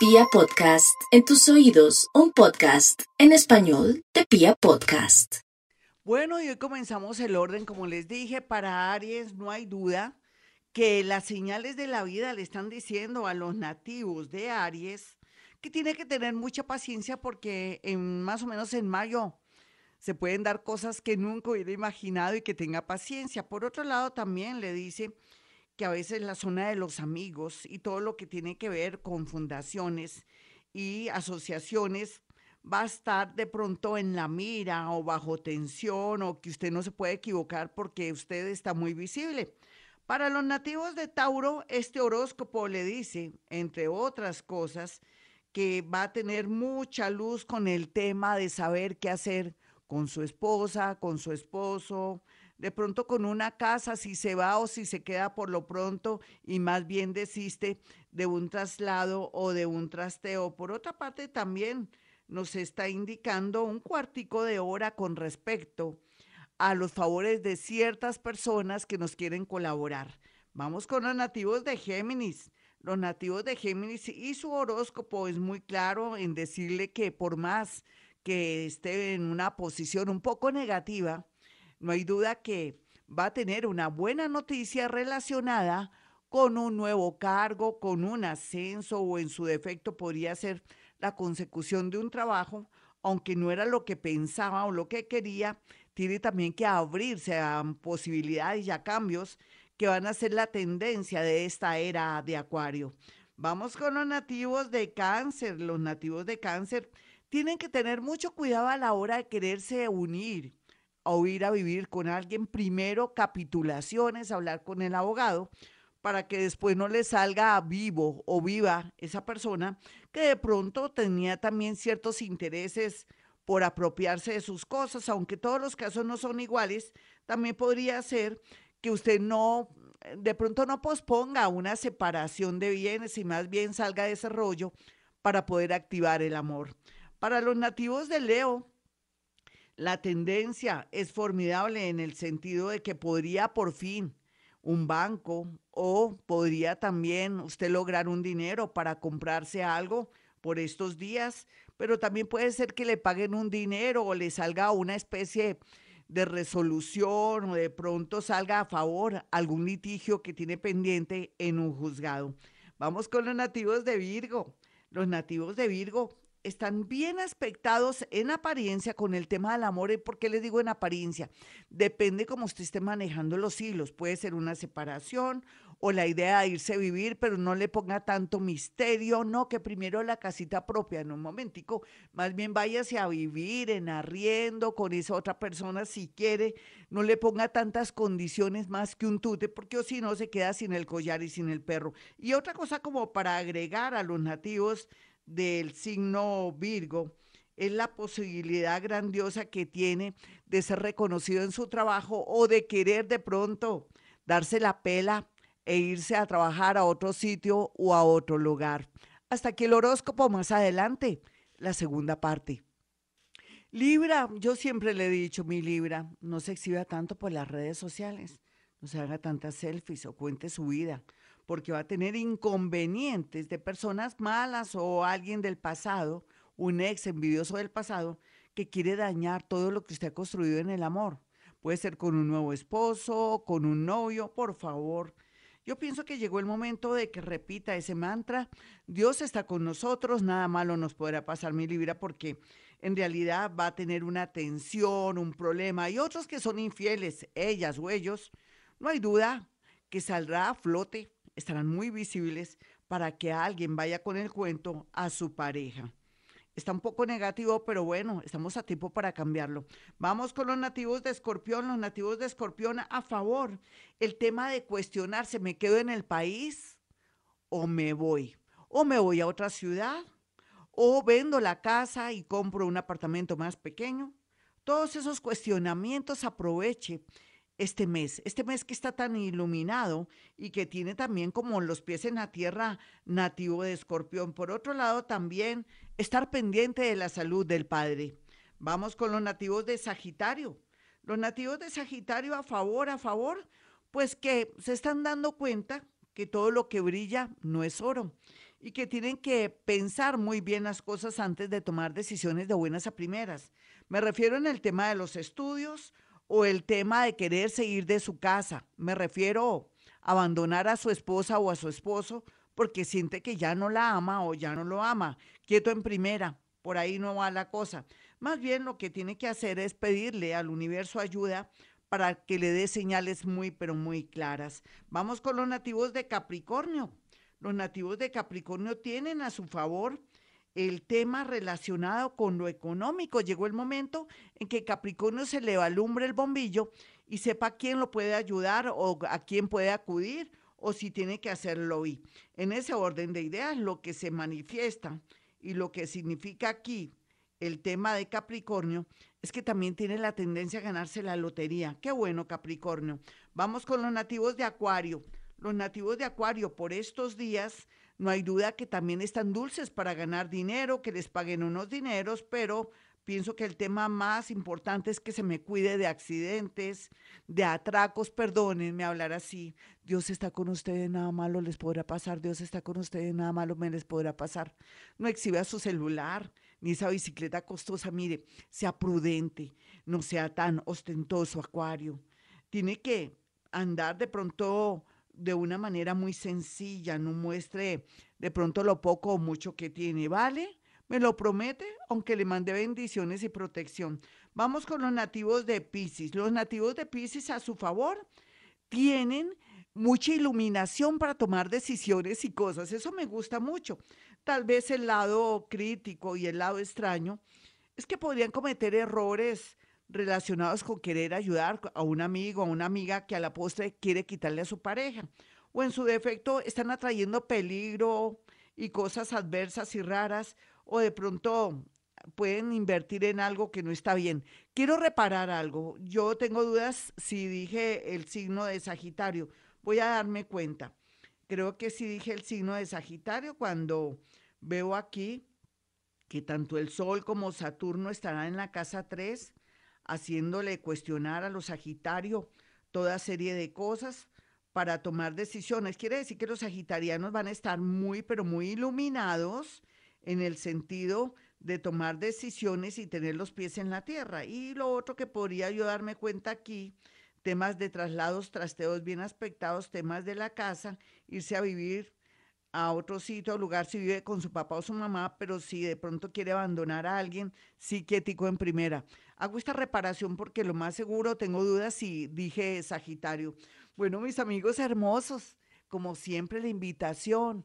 Pia Podcast, en tus oídos, un podcast en español de Pia Podcast. Bueno, y hoy comenzamos el orden, como les dije, para Aries no hay duda que las señales de la vida le están diciendo a los nativos de Aries que tiene que tener mucha paciencia porque en más o menos en mayo se pueden dar cosas que nunca hubiera imaginado y que tenga paciencia. Por otro lado, también le dice que a veces la zona de los amigos y todo lo que tiene que ver con fundaciones y asociaciones va a estar de pronto en la mira o bajo tensión o que usted no se puede equivocar porque usted está muy visible. Para los nativos de Tauro, este horóscopo le dice, entre otras cosas, que va a tener mucha luz con el tema de saber qué hacer con su esposa, con su esposo, de pronto con una casa, si se va o si se queda por lo pronto y más bien desiste de un traslado o de un trasteo. Por otra parte, también nos está indicando un cuartico de hora con respecto a los favores de ciertas personas que nos quieren colaborar. Vamos con los nativos de Géminis. Los nativos de Géminis y su horóscopo es muy claro en decirle que por más que esté en una posición un poco negativa, no hay duda que va a tener una buena noticia relacionada con un nuevo cargo, con un ascenso o en su defecto podría ser la consecución de un trabajo, aunque no era lo que pensaba o lo que quería, tiene también que abrirse a posibilidades y a cambios que van a ser la tendencia de esta era de Acuario. Vamos con los nativos de cáncer. Los nativos de cáncer tienen que tener mucho cuidado a la hora de quererse unir o ir a vivir con alguien. Primero, capitulaciones, hablar con el abogado para que después no le salga vivo o viva esa persona que de pronto tenía también ciertos intereses por apropiarse de sus cosas, aunque todos los casos no son iguales, también podría ser que usted no, de pronto no posponga una separación de bienes y más bien salga de ese para poder activar el amor. Para los nativos de Leo, la tendencia es formidable en el sentido de que podría por fin un banco o podría también usted lograr un dinero para comprarse algo por estos días, pero también puede ser que le paguen un dinero o le salga una especie de resolución o de pronto salga a favor algún litigio que tiene pendiente en un juzgado. Vamos con los nativos de Virgo. Los nativos de Virgo están bien aspectados en apariencia con el tema del amor. ¿Y por qué les digo en apariencia? Depende cómo usted esté manejando los hilos. Puede ser una separación o la idea de irse a vivir, pero no le ponga tanto misterio, no, que primero la casita propia, en un momentico, más bien váyase a vivir en arriendo con esa otra persona si quiere, no le ponga tantas condiciones más que un tute, porque o si no se queda sin el collar y sin el perro. Y otra cosa como para agregar a los nativos del signo Virgo es la posibilidad grandiosa que tiene de ser reconocido en su trabajo o de querer de pronto darse la pela e irse a trabajar a otro sitio o a otro lugar. Hasta que el horóscopo más adelante, la segunda parte. Libra, yo siempre le he dicho, mi Libra, no se exhiba tanto por las redes sociales, no se haga tantas selfies o cuente su vida porque va a tener inconvenientes de personas malas o alguien del pasado, un ex envidioso del pasado, que quiere dañar todo lo que usted ha construido en el amor. Puede ser con un nuevo esposo, con un novio, por favor. Yo pienso que llegó el momento de que repita ese mantra, Dios está con nosotros, nada malo nos podrá pasar mi libra porque en realidad va a tener una tensión, un problema. Y otros que son infieles, ellas o ellos, no hay duda que saldrá a flote estarán muy visibles para que alguien vaya con el cuento a su pareja. Está un poco negativo, pero bueno, estamos a tiempo para cambiarlo. Vamos con los nativos de Escorpión, los nativos de Escorpión a favor. El tema de cuestionarse, ¿me quedo en el país o me voy? ¿O me voy a otra ciudad? ¿O vendo la casa y compro un apartamento más pequeño? Todos esos cuestionamientos aproveche este mes, este mes que está tan iluminado y que tiene también como los pies en la tierra nativo de escorpión. Por otro lado, también estar pendiente de la salud del padre. Vamos con los nativos de Sagitario. Los nativos de Sagitario a favor, a favor, pues que se están dando cuenta que todo lo que brilla no es oro y que tienen que pensar muy bien las cosas antes de tomar decisiones de buenas a primeras. Me refiero en el tema de los estudios o el tema de querer seguir de su casa. Me refiero a abandonar a su esposa o a su esposo porque siente que ya no la ama o ya no lo ama. Quieto en primera, por ahí no va la cosa. Más bien lo que tiene que hacer es pedirle al universo ayuda para que le dé señales muy, pero muy claras. Vamos con los nativos de Capricornio. Los nativos de Capricornio tienen a su favor el tema relacionado con lo económico. Llegó el momento en que Capricornio se le alumbre el bombillo y sepa quién lo puede ayudar o a quién puede acudir o si tiene que hacerlo hoy. En ese orden de ideas, lo que se manifiesta y lo que significa aquí el tema de Capricornio es que también tiene la tendencia a ganarse la lotería. Qué bueno, Capricornio. Vamos con los nativos de Acuario. Los nativos de Acuario por estos días no hay duda que también están dulces para ganar dinero, que les paguen unos dineros, pero pienso que el tema más importante es que se me cuide de accidentes, de atracos, perdónenme hablar así. Dios está con ustedes, nada malo les podrá pasar. Dios está con ustedes, nada malo me les podrá pasar. No exhiba su celular, ni esa bicicleta costosa. Mire, sea prudente, no sea tan ostentoso, Acuario. Tiene que andar de pronto de una manera muy sencilla, no muestre de pronto lo poco o mucho que tiene, ¿vale? Me lo promete, aunque le mande bendiciones y protección. Vamos con los nativos de Pisces. Los nativos de Pisces a su favor tienen mucha iluminación para tomar decisiones y cosas. Eso me gusta mucho. Tal vez el lado crítico y el lado extraño es que podrían cometer errores relacionados con querer ayudar a un amigo, a una amiga que a la postre quiere quitarle a su pareja. O en su defecto están atrayendo peligro y cosas adversas y raras o de pronto pueden invertir en algo que no está bien. Quiero reparar algo. Yo tengo dudas si dije el signo de Sagitario. Voy a darme cuenta. Creo que sí dije el signo de Sagitario cuando veo aquí que tanto el Sol como Saturno estarán en la casa 3, haciéndole cuestionar a los Sagitarios toda serie de cosas para tomar decisiones. Quiere decir que los sagitarianos van a estar muy, pero muy iluminados en el sentido de tomar decisiones y tener los pies en la tierra. Y lo otro que podría yo darme cuenta aquí, temas de traslados, trasteos bien aspectados, temas de la casa, irse a vivir a otro sitio o lugar si vive con su papá o su mamá, pero si de pronto quiere abandonar a alguien, sí quietico en primera. Hago esta reparación porque lo más seguro, tengo dudas si dije Sagitario. Bueno, mis amigos hermosos, como siempre la invitación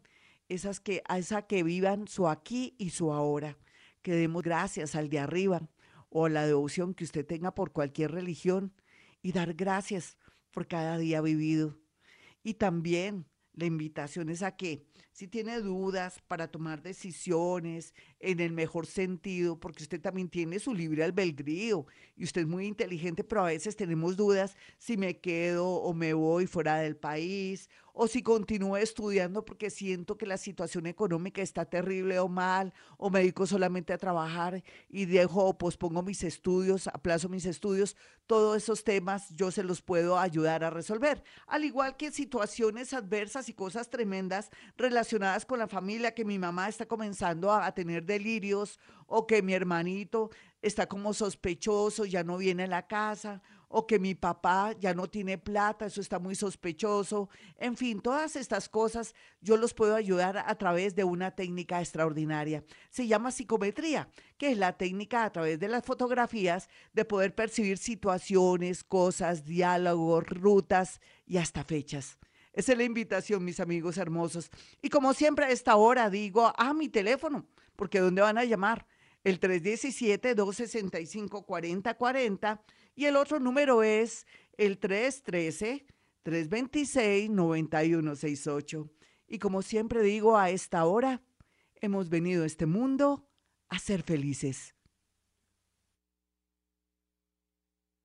esas que, a esa que vivan su aquí y su ahora. Que demos gracias al de arriba o a la devoción que usted tenga por cualquier religión y dar gracias por cada día vivido. Y también la invitación es a que si tiene dudas para tomar decisiones en el mejor sentido, porque usted también tiene su libre albedrío y usted es muy inteligente, pero a veces tenemos dudas si me quedo o me voy fuera del país o si continúo estudiando porque siento que la situación económica está terrible o mal, o me dedico solamente a trabajar y dejo o pospongo mis estudios, aplazo mis estudios, todos esos temas yo se los puedo ayudar a resolver. Al igual que situaciones adversas y cosas tremendas relacionadas con la familia, que mi mamá está comenzando a tener delirios o que mi hermanito está como sospechoso, ya no viene a la casa o que mi papá ya no tiene plata, eso está muy sospechoso. En fin, todas estas cosas yo los puedo ayudar a través de una técnica extraordinaria. Se llama psicometría, que es la técnica a través de las fotografías de poder percibir situaciones, cosas, diálogos, rutas y hasta fechas. Esa es la invitación, mis amigos hermosos. Y como siempre a esta hora digo, a mi teléfono, porque ¿dónde van a llamar? El 317-265-4040 y el otro número es el 313-326-9168. Y como siempre digo, a esta hora hemos venido a este mundo a ser felices.